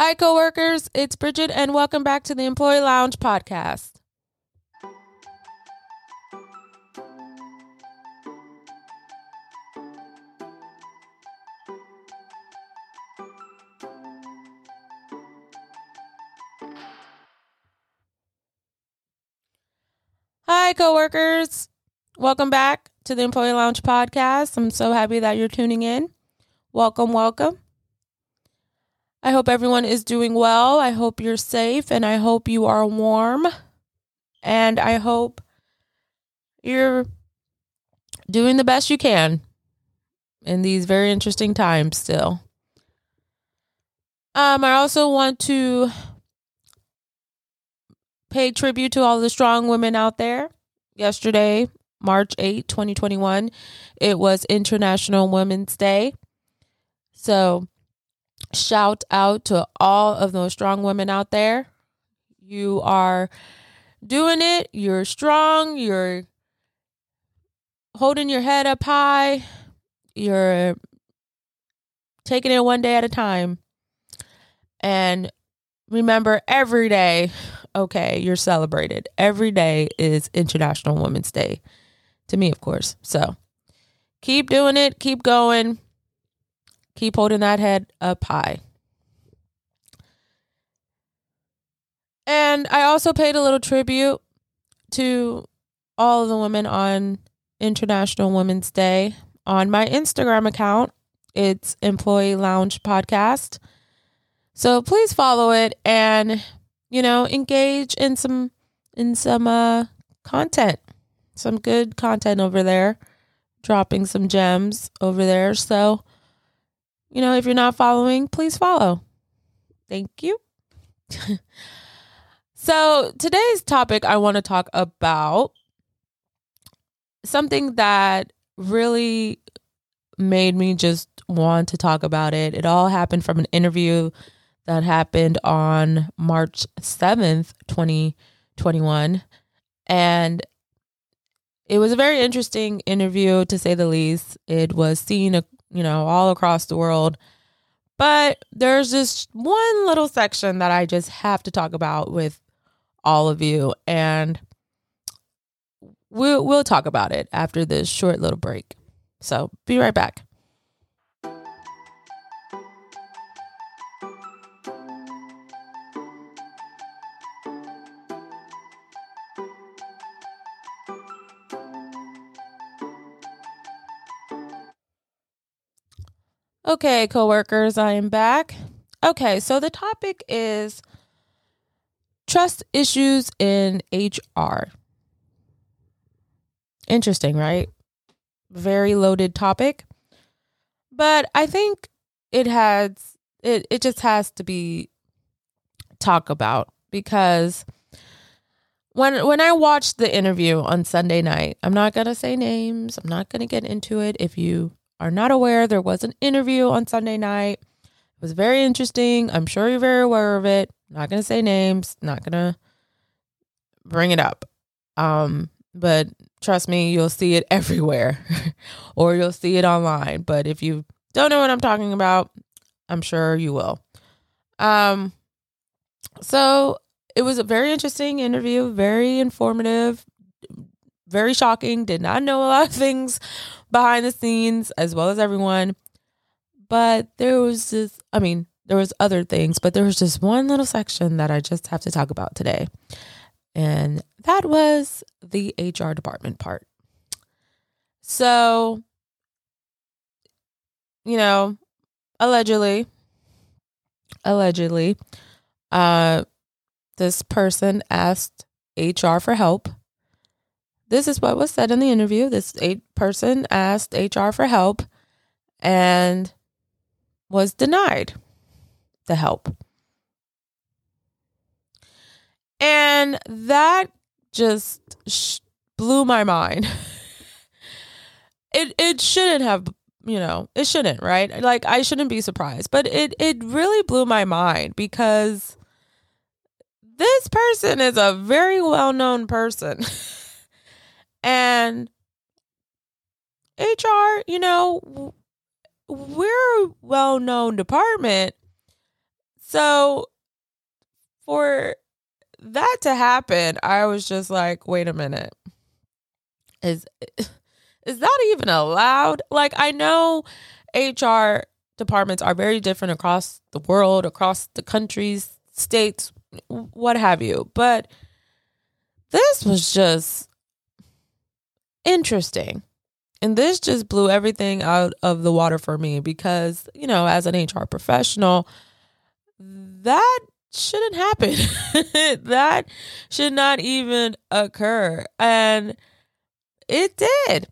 Hi, coworkers. It's Bridgette, and welcome back to the Employee Lounge podcast. Hi, coworkers. Welcome back to the Employee Lounge podcast. I'm so happy that you're tuning in. Welcome, welcome. I hope everyone is doing well. I hope you're safe and I hope you are warm. And I hope you're doing the best you can in these very interesting times still. Um, I also want to pay tribute to all the strong women out there. Yesterday, March 8, 2021, it was International Women's Day. So, shout out to all of those strong women out there. You are doing it. You're strong. You're holding your head up high. You're taking it one day at a time. And remember every day, okay, you're celebrated. Every day is International Women's Day. To me, of course. So keep doing it. Keep going Keep holding that head up high. And I also paid a little tribute to all of the women on International Women's Day on my Instagram account. It's Employee Lounge Podcast. So please follow it and you know, engage in some in some uh content. Some good content over there. Dropping some gems over there. So you know, if you're not following, please follow. Thank you. so, today's topic, I want to talk about something that really made me just want to talk about it. It all happened from an interview that happened on March 7th, 2021. And it was a very interesting interview to say the least. It was seen you know, all across the world. But there's this one little section that I just have to talk about with all of you and we'll we'll talk about it after this short little break. So, be right back. Okay, coworkers, I am back. Okay, so the topic is trust issues in HR. Interesting, right? Very loaded topic. But I think it has it it just has to be talked about because when when I watched the interview on Sunday night, I'm not going to say names. I'm not going to get into it if you are not aware, there was an interview on Sunday night. It was very interesting. I'm sure you're very aware of it. not going to say names, not going to bring it up. Um, but trust me, you'll see it everywhere or you'll see it online. But if you don't know what I'm talking about, I'm sure you will. Um, so it was a very interesting interview, very informative, very shocking. Did not know a lot of things behind the scenes as well as everyone. But there was this, I mean, there was other things, but there was just one little section that I just have to talk about today. And that was the HR department part. So, you know, allegedly, allegedly, uh, this person asked HR for help this is what was said in the interview. This eight person asked HR for help and was denied the help. And that just sh- blew my mind. it it shouldn't have, you know, it shouldn't, right? Like I shouldn't be surprised, but it it really blew my mind because this person is a very well-known person. And HR, you know, we're a well known department. So for that to happen, I was just like, wait a minute. Is is that even allowed? Like I know HR departments are very different across the world, across the countries, states, what have you. But this was just interesting. And this just blew everything out of the water for me because, you know, as an HR professional, that shouldn't happen. that should not even occur. And it did.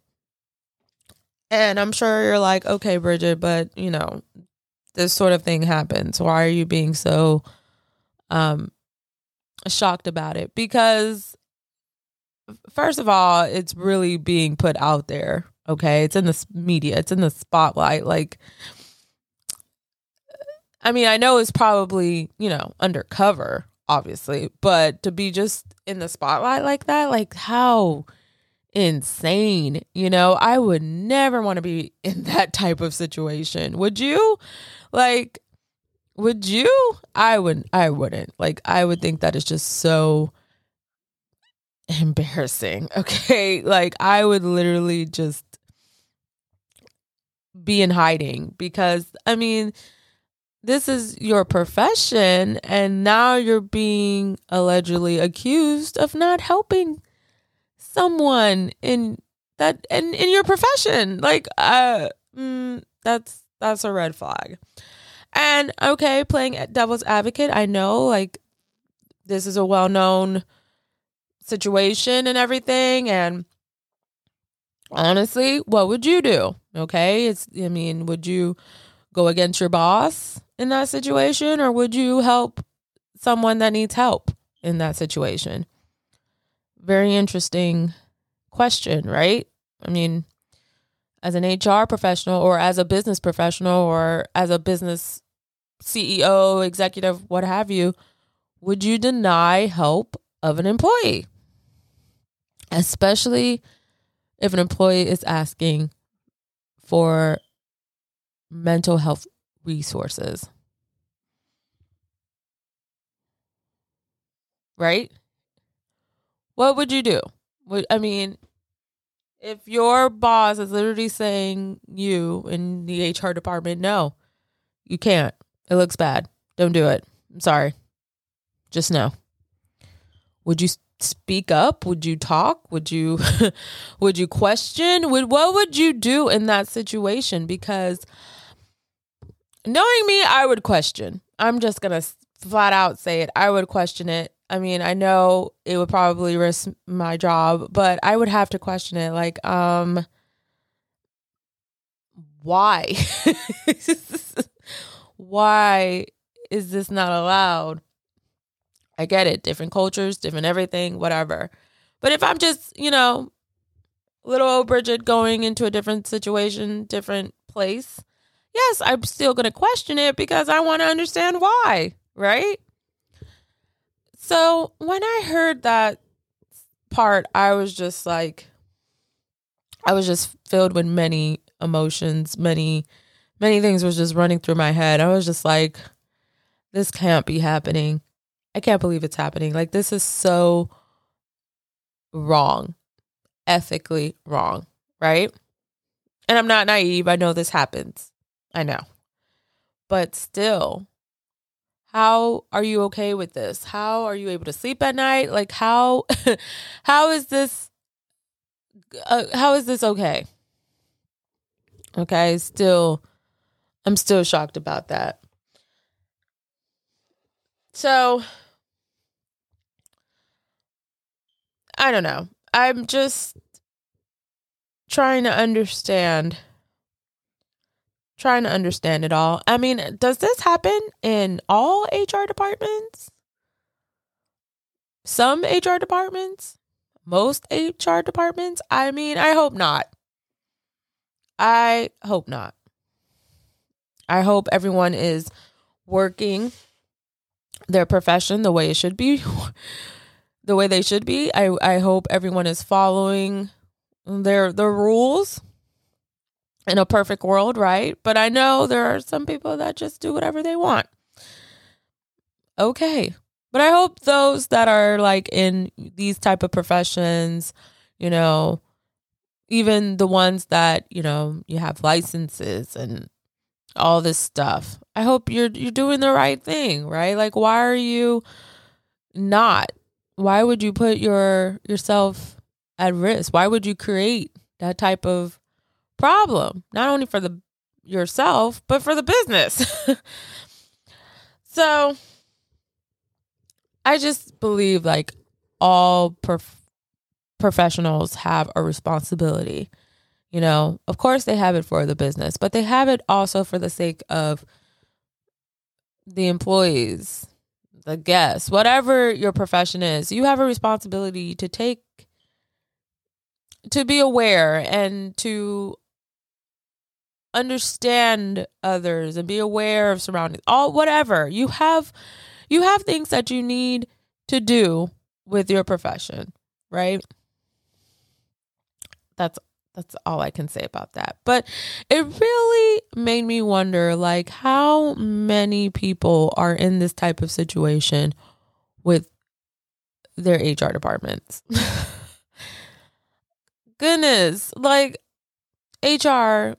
And I'm sure you're like, okay, Bridgette, but you know, this sort of thing happens. Why are you being so um shocked about it? Because first of all, it's really being put out there. Okay. It's in the media, it's in the spotlight. Like I mean, I know it's probably, you know, undercover, obviously, but to be just in the spotlight like that, like how insane, you know? I would never want to be in that type of situation. Would you? Like would you? I would I wouldn't. Like I would think that is just so embarrassing. Okay? Like I would literally just be in hiding because I mean this is your profession and now you're being allegedly accused of not helping someone in that in, in your profession like uh mm, that's that's a red flag and okay playing devil's advocate i know like this is a well-known situation and everything and honestly what would you do okay it's i mean would you go against your boss in that situation or would you help someone that needs help in that situation? Very interesting question, right? I mean, as an HR professional or as a business professional or as a business CEO, executive, what have you, would you deny help of an employee? Especially if an employee is asking for mental health resources. Right? What would you do? I mean if your boss is literally saying you in the HR department, no, you can't. It looks bad. Don't do it. I'm sorry. Just no. Would you speak up? Would you talk? Would you would you question? Would what would you do in that situation? Because knowing me, I would question. I'm just gonna flat out say it. I would question it. I mean, I know it would probably risk my job, but I would have to question it. Like, um, why? why is this not allowed? I get it. Different cultures, different everything, whatever. But if I'm just, you know, little old Bridgette going into a different situation, different place, yes, I'm still going to question it because I want to understand why, right? So when I heard that part, I was just like, I was just filled with many emotions, many, many things was just running through my head. I was just like, this can't be happening. I can't believe it's happening. Like, this is so wrong, ethically wrong, right? And I'm not naive. I know this happens. I know. But still, how are you okay with this? How are you able to sleep at night? Like how how is this uh, how is this okay? Okay, still I'm still shocked about that. So I don't know. I'm just trying to understand trying to understand it all. I mean, does this happen in all HR departments? Some HR departments? Most HR departments? I mean, I hope not. I hope not. I hope everyone is working their profession the way it should be, the way they should be. I, I hope everyone is following their the rules in a perfect world, right? But I know there are some people that just do whatever they want. okay. But I hope those that are like in these type of professions, you know, even the ones that, you know, you have licenses and all this stuff. I hope you're you're doing the right thing, right? Like why are you not? Why would you put your yourself at risk? Why would you create that type of problem? Not only for the yourself, but for the business. so I just believe like all prof- professionals have a responsibility. You know, of course they have it for the business, but they have it also for the sake of the employees, the guests, whatever your profession is. You have a responsibility to take to be aware and to understand others and be aware of surroundings all whatever you have you have things that you need to do with your profession right that's that's all I can say about that. But it really made me wonder like how many people are in this type of situation with their HR departments. Goodness, like HR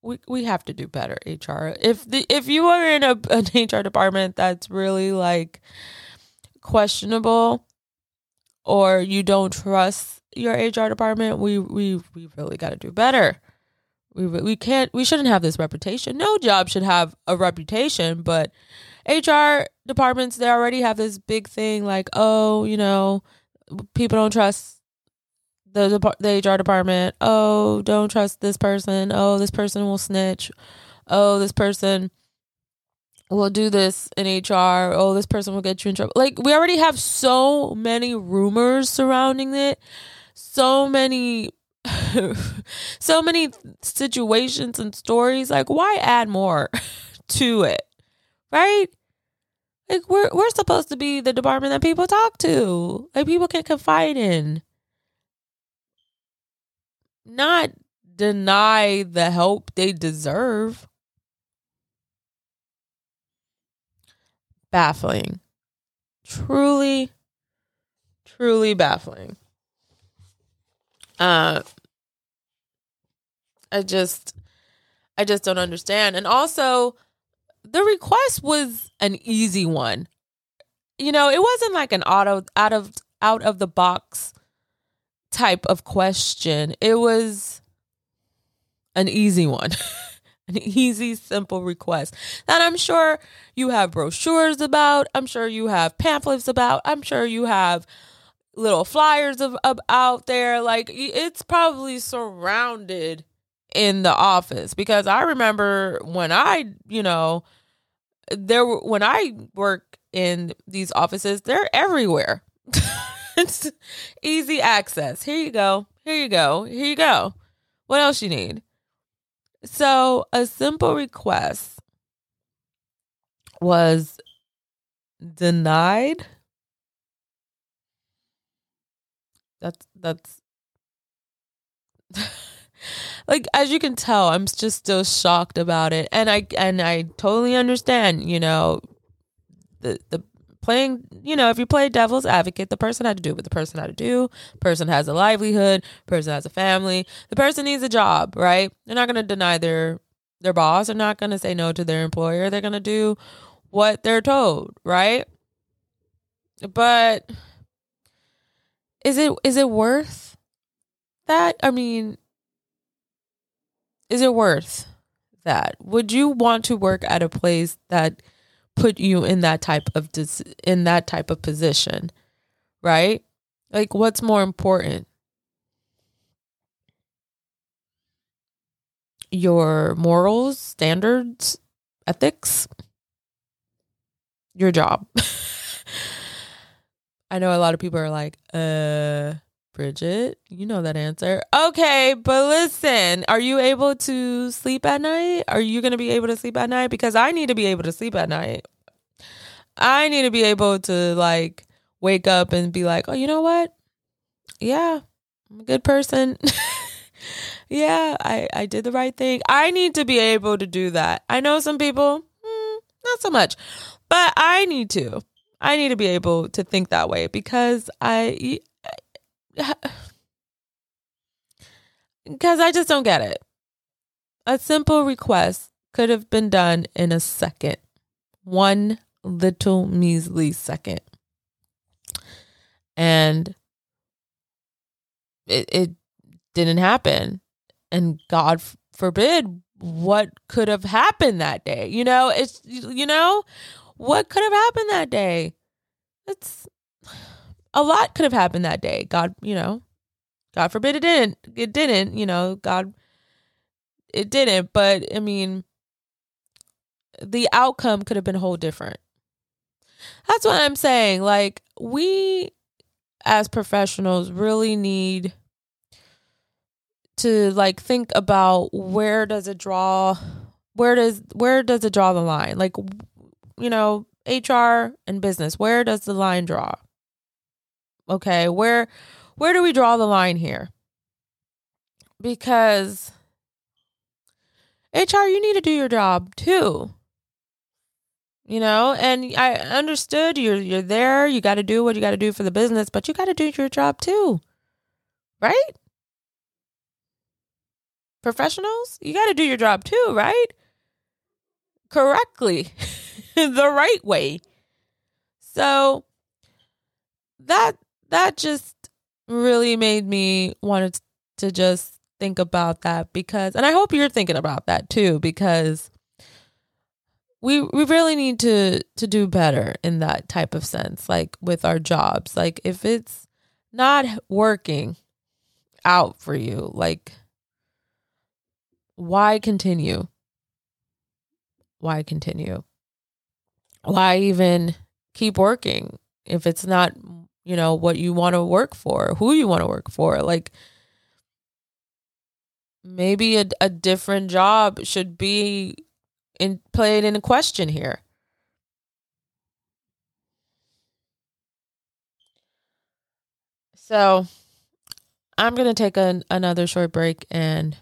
we we have to do better HR. If the if you are in a an HR department that's really like questionable or you don't trust your HR department, we we we really got to do better. We we can't we shouldn't have this reputation. No job should have a reputation, but HR departments they already have this big thing like, oh, you know, people don't trust the the HR department. Oh, don't trust this person. Oh, this person will snitch. Oh, this person will do this in HR. Oh, this person will get you in trouble. Like we already have so many rumors surrounding it. So many so many situations and stories. Like why add more to it? Right? Like we're we're supposed to be the department that people talk to. Like people can confide in not deny the help they deserve. Baffling. Truly, truly baffling. Uh, I just, I just don't understand. And also, the request was an easy one. You know, it wasn't like an auto out of out of the box type of question. It was an easy one. an easy, simple request that I'm sure you have brochures about. I'm sure you have pamphlets about. I'm sure you have little flyers of, of out there. Like it's probably surrounded in the office because I remember when I, you know, there were when I work in these offices, they're everywhere. it's easy access. Here you go. Here you go. Here you go. What else you need? So, a simple request was denied. That's that's like as you can tell, I'm just still shocked about it. And I and I totally understand, you know, the the playing, you know, if you play devil's advocate, the person had to do what the person had to do. Person has a livelihood, person has a family. The person needs a job, right? They're not going to deny their their boss. They're not going to say no to their employer. They're going to do what they're told, right? But is it is it worth that? I mean, is it worth that? Would you want to work at a place that put you in that type of dis- in that type of position, right? Like what's more important? Your morals, standards, ethics, your job. I know a lot of people are like, uh, Bridgette, you know that answer. Okay, but listen, are you able to sleep at night? Are you going to be able to sleep at night? Because I need to be able to sleep at night. I need to be able to like wake up and be like, oh, you know what? Yeah, I'm a good person. yeah, I, I did the right thing. I need to be able to do that. I know some people, mm, not so much. But I need to. I need to be able to think that way because I because I just don't get it. A simple request could have been done in a second. One little measly second. And it, it didn't happen. And God forbid what could have happened that day. You know, it's, you know, what could have happened that day? It's a lot could have happened that day. God, you know, God forbid it didn't. It didn't, you know, God, it didn't. But I mean, the outcome could have been whole different. That's what I'm saying. Like, we as professionals really need to like think about where does it draw where does where does it draw the line like you know hr and business where does the line draw? Okay where where do we draw the line here? Because hr you need to do your job too. You know and i understood you're you're there you got to do what you got to do for the business but you got to do your job too right? Professionals you got to do your job too right? Correctly the right way. So that that just really made me want to just think about that because and i hope you're thinking about that too because we we really need to to do better in that type of sense like with our jobs. Like if it's not working out for you like why continue? Why continue why even keep working if it's not you know what you want to work for who you want to work for like maybe a, a different job should be in played in question here. So I'm going to take an, another short break and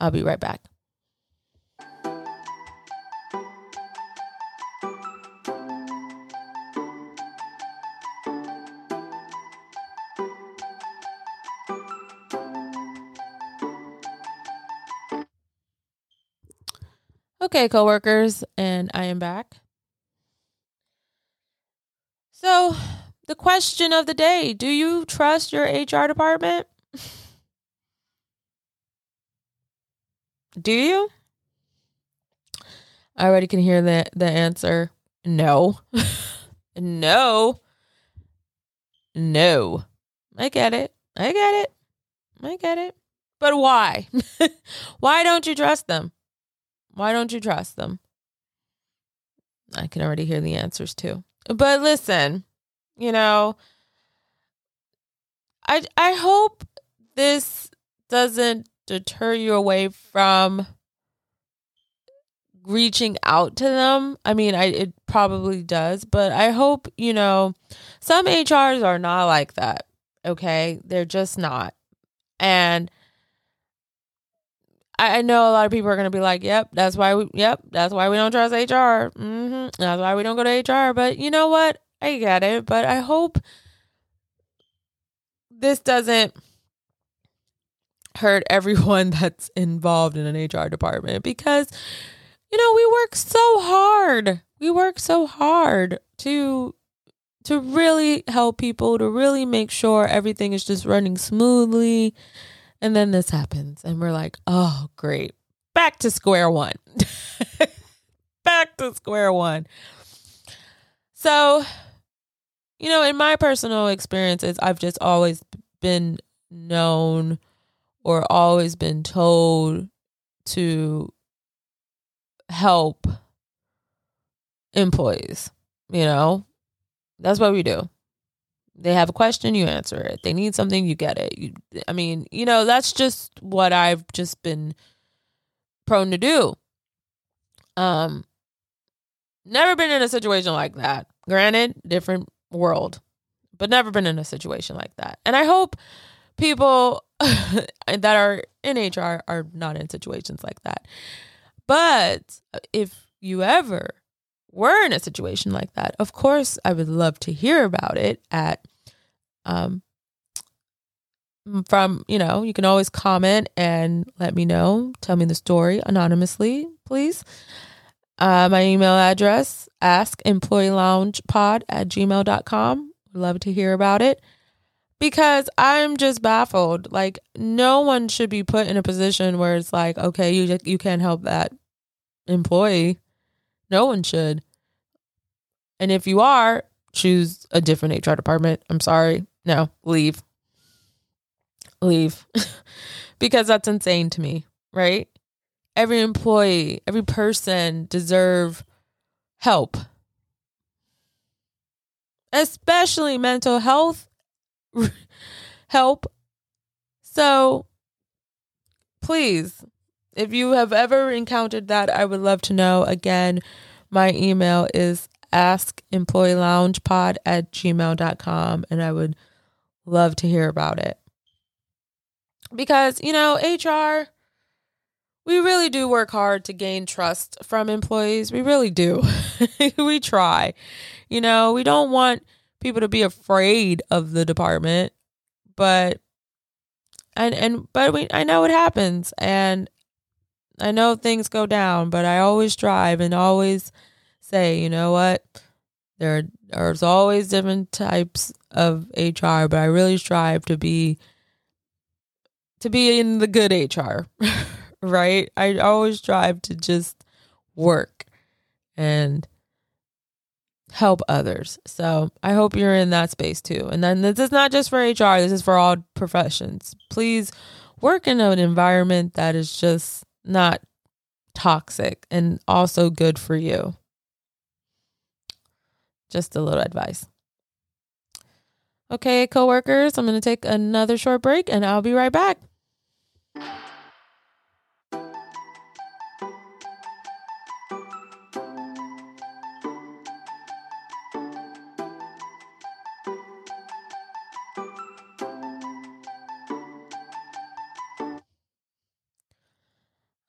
I'll be right back. Okay, coworkers, and I am back. So, the question of the day Do you trust your HR department? Do you? I already can hear the, the answer no. no. No. I get it. I get it. I get it. But why? why don't you trust them? Why don't you trust them? I can already hear the answers too. But listen, you know, I I hope this doesn't deter you away from reaching out to them. I mean, I it probably does, but I hope, you know, some HRs are not like that. Okay? They're just not. And I know a lot of people are going to be like, "Yep, that's why we. Yep, that's why we don't trust HR. Mm-hmm, that's why we don't go to HR." But you know what? I get it. But I hope this doesn't hurt everyone that's involved in an HR department because you know we work so hard. We work so hard to to really help people to really make sure everything is just running smoothly and then this happens, and we're like, oh, great. Back to square one. Back to square one. So, you know, in my personal experiences, I've just always been known or always been told to help employees. You know, that's what we do. They have a question, you answer it. They need something, you get it. You, I mean, you know, that's just what I've just been prone to do. Um, never been in a situation like that. Granted, different world, but never been in a situation like that. And I hope people that are in HR are not in situations like that. But if you ever were in a situation like that, of course, I would love to hear about it at um from, you know, you can always comment and let me know. Tell me the story anonymously, please. Uh, my email address, askemployeeloungepod at gmail.com. Love to hear about it because I'm just baffled. Like, no one should be put in a position where it's like, okay, you you can't help that employee. No one should. And if you are, choose a different HR department. I'm sorry. No, leave. Leave. because that's insane to me, right? Every employee, every person deserve help. Especially mental health help. So please, if you have ever encountered that, I would love to know. Again, my email is askemployeeloungepod at gmail.com and I would love to hear about it. Because, you know, HR, we really do work hard to gain trust from employees. We really do. we try. You know, we don't want people to be afraid of the department, but and and but we I know it happens and I know things go down, but I always strive and always say, you know what? There there's always different types of HR, but I really strive to be to be in the good HR, right? I always strive to just work and help others. So I hope you're in that space too. And then this is not just for HR, this is for all professions. Please work in an environment that is just not toxic and also good for you. Just a little advice. Okay, coworkers, I'm going to take another short break and I'll be right back.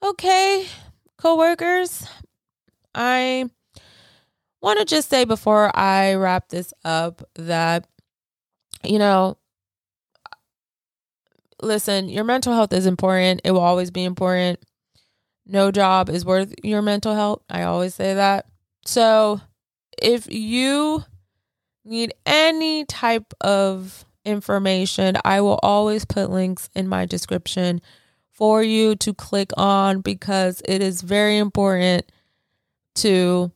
Okay, coworkers, I want to just say before I wrap this up that, you know, listen, your mental health is important. It will always be important. No job is worth your mental health. I always say that. So if you need any type of information, I will always put links in my description for you to click on because it is very important to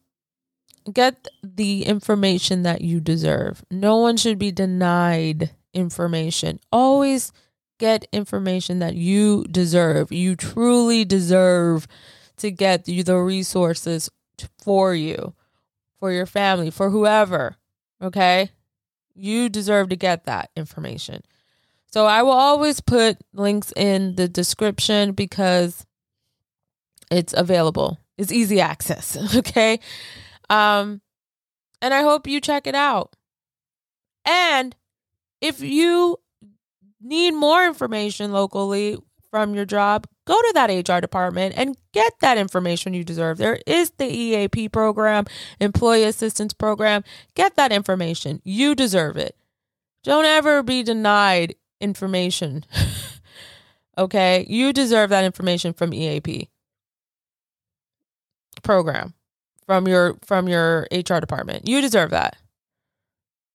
get the information that you deserve. No one should be denied information. Always get information that you deserve. You truly deserve to get the resources for you, for your family, for whoever. Okay? You deserve to get that information. So I will always put links in the description because it's available. It's easy access, okay? Um and I hope you check it out. And if you need more information locally from your job, go to that HR department and get that information you deserve. There is the EAP program, Employee Assistance Program. Get that information. You deserve it. Don't ever be denied information. okay? You deserve that information from EAP program from your from your HR department. You deserve that.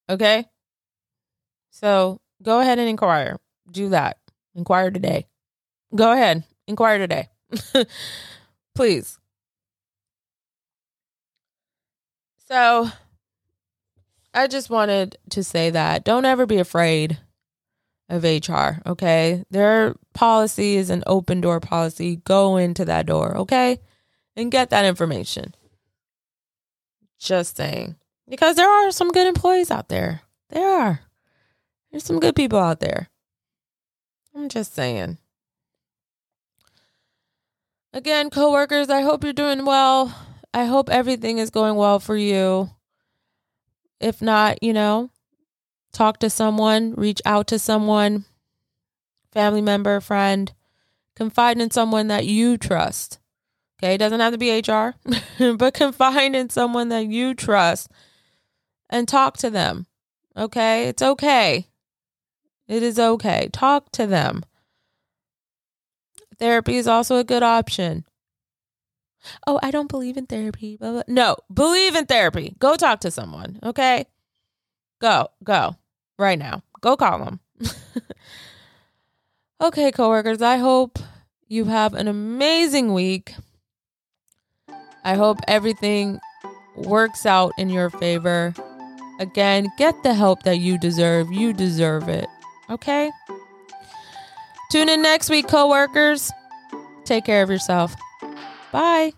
Okay? So, go ahead and inquire. Do that. Inquire today. Go ahead. Inquire today. Please. So, I just wanted to say that don't ever be afraid of HR, okay? Their policy is an open door policy. Go into that door, okay? And get that information. Just saying. Because there are some good employees out there. There are. There's some good people out there. I'm just saying. Again, coworkers, I hope you're doing well. I hope everything is going well for you. If not, you know, talk to someone, reach out to someone, family member, friend, confide in someone that you trust Okay, it doesn't have to be HR, but confide in someone that you trust and talk to them. Okay, it's okay. It is okay. Talk to them. Therapy is also a good option. Oh, I don't believe in therapy. Blah, blah. No, believe in therapy. Go talk to someone. Okay, go, go right now. Go call them. okay, coworkers. I hope you have an amazing week. I hope everything works out in your favor. Again, get the help that you deserve. You deserve it. Okay? Tune in next week, coworkers. Take care of yourself. Bye.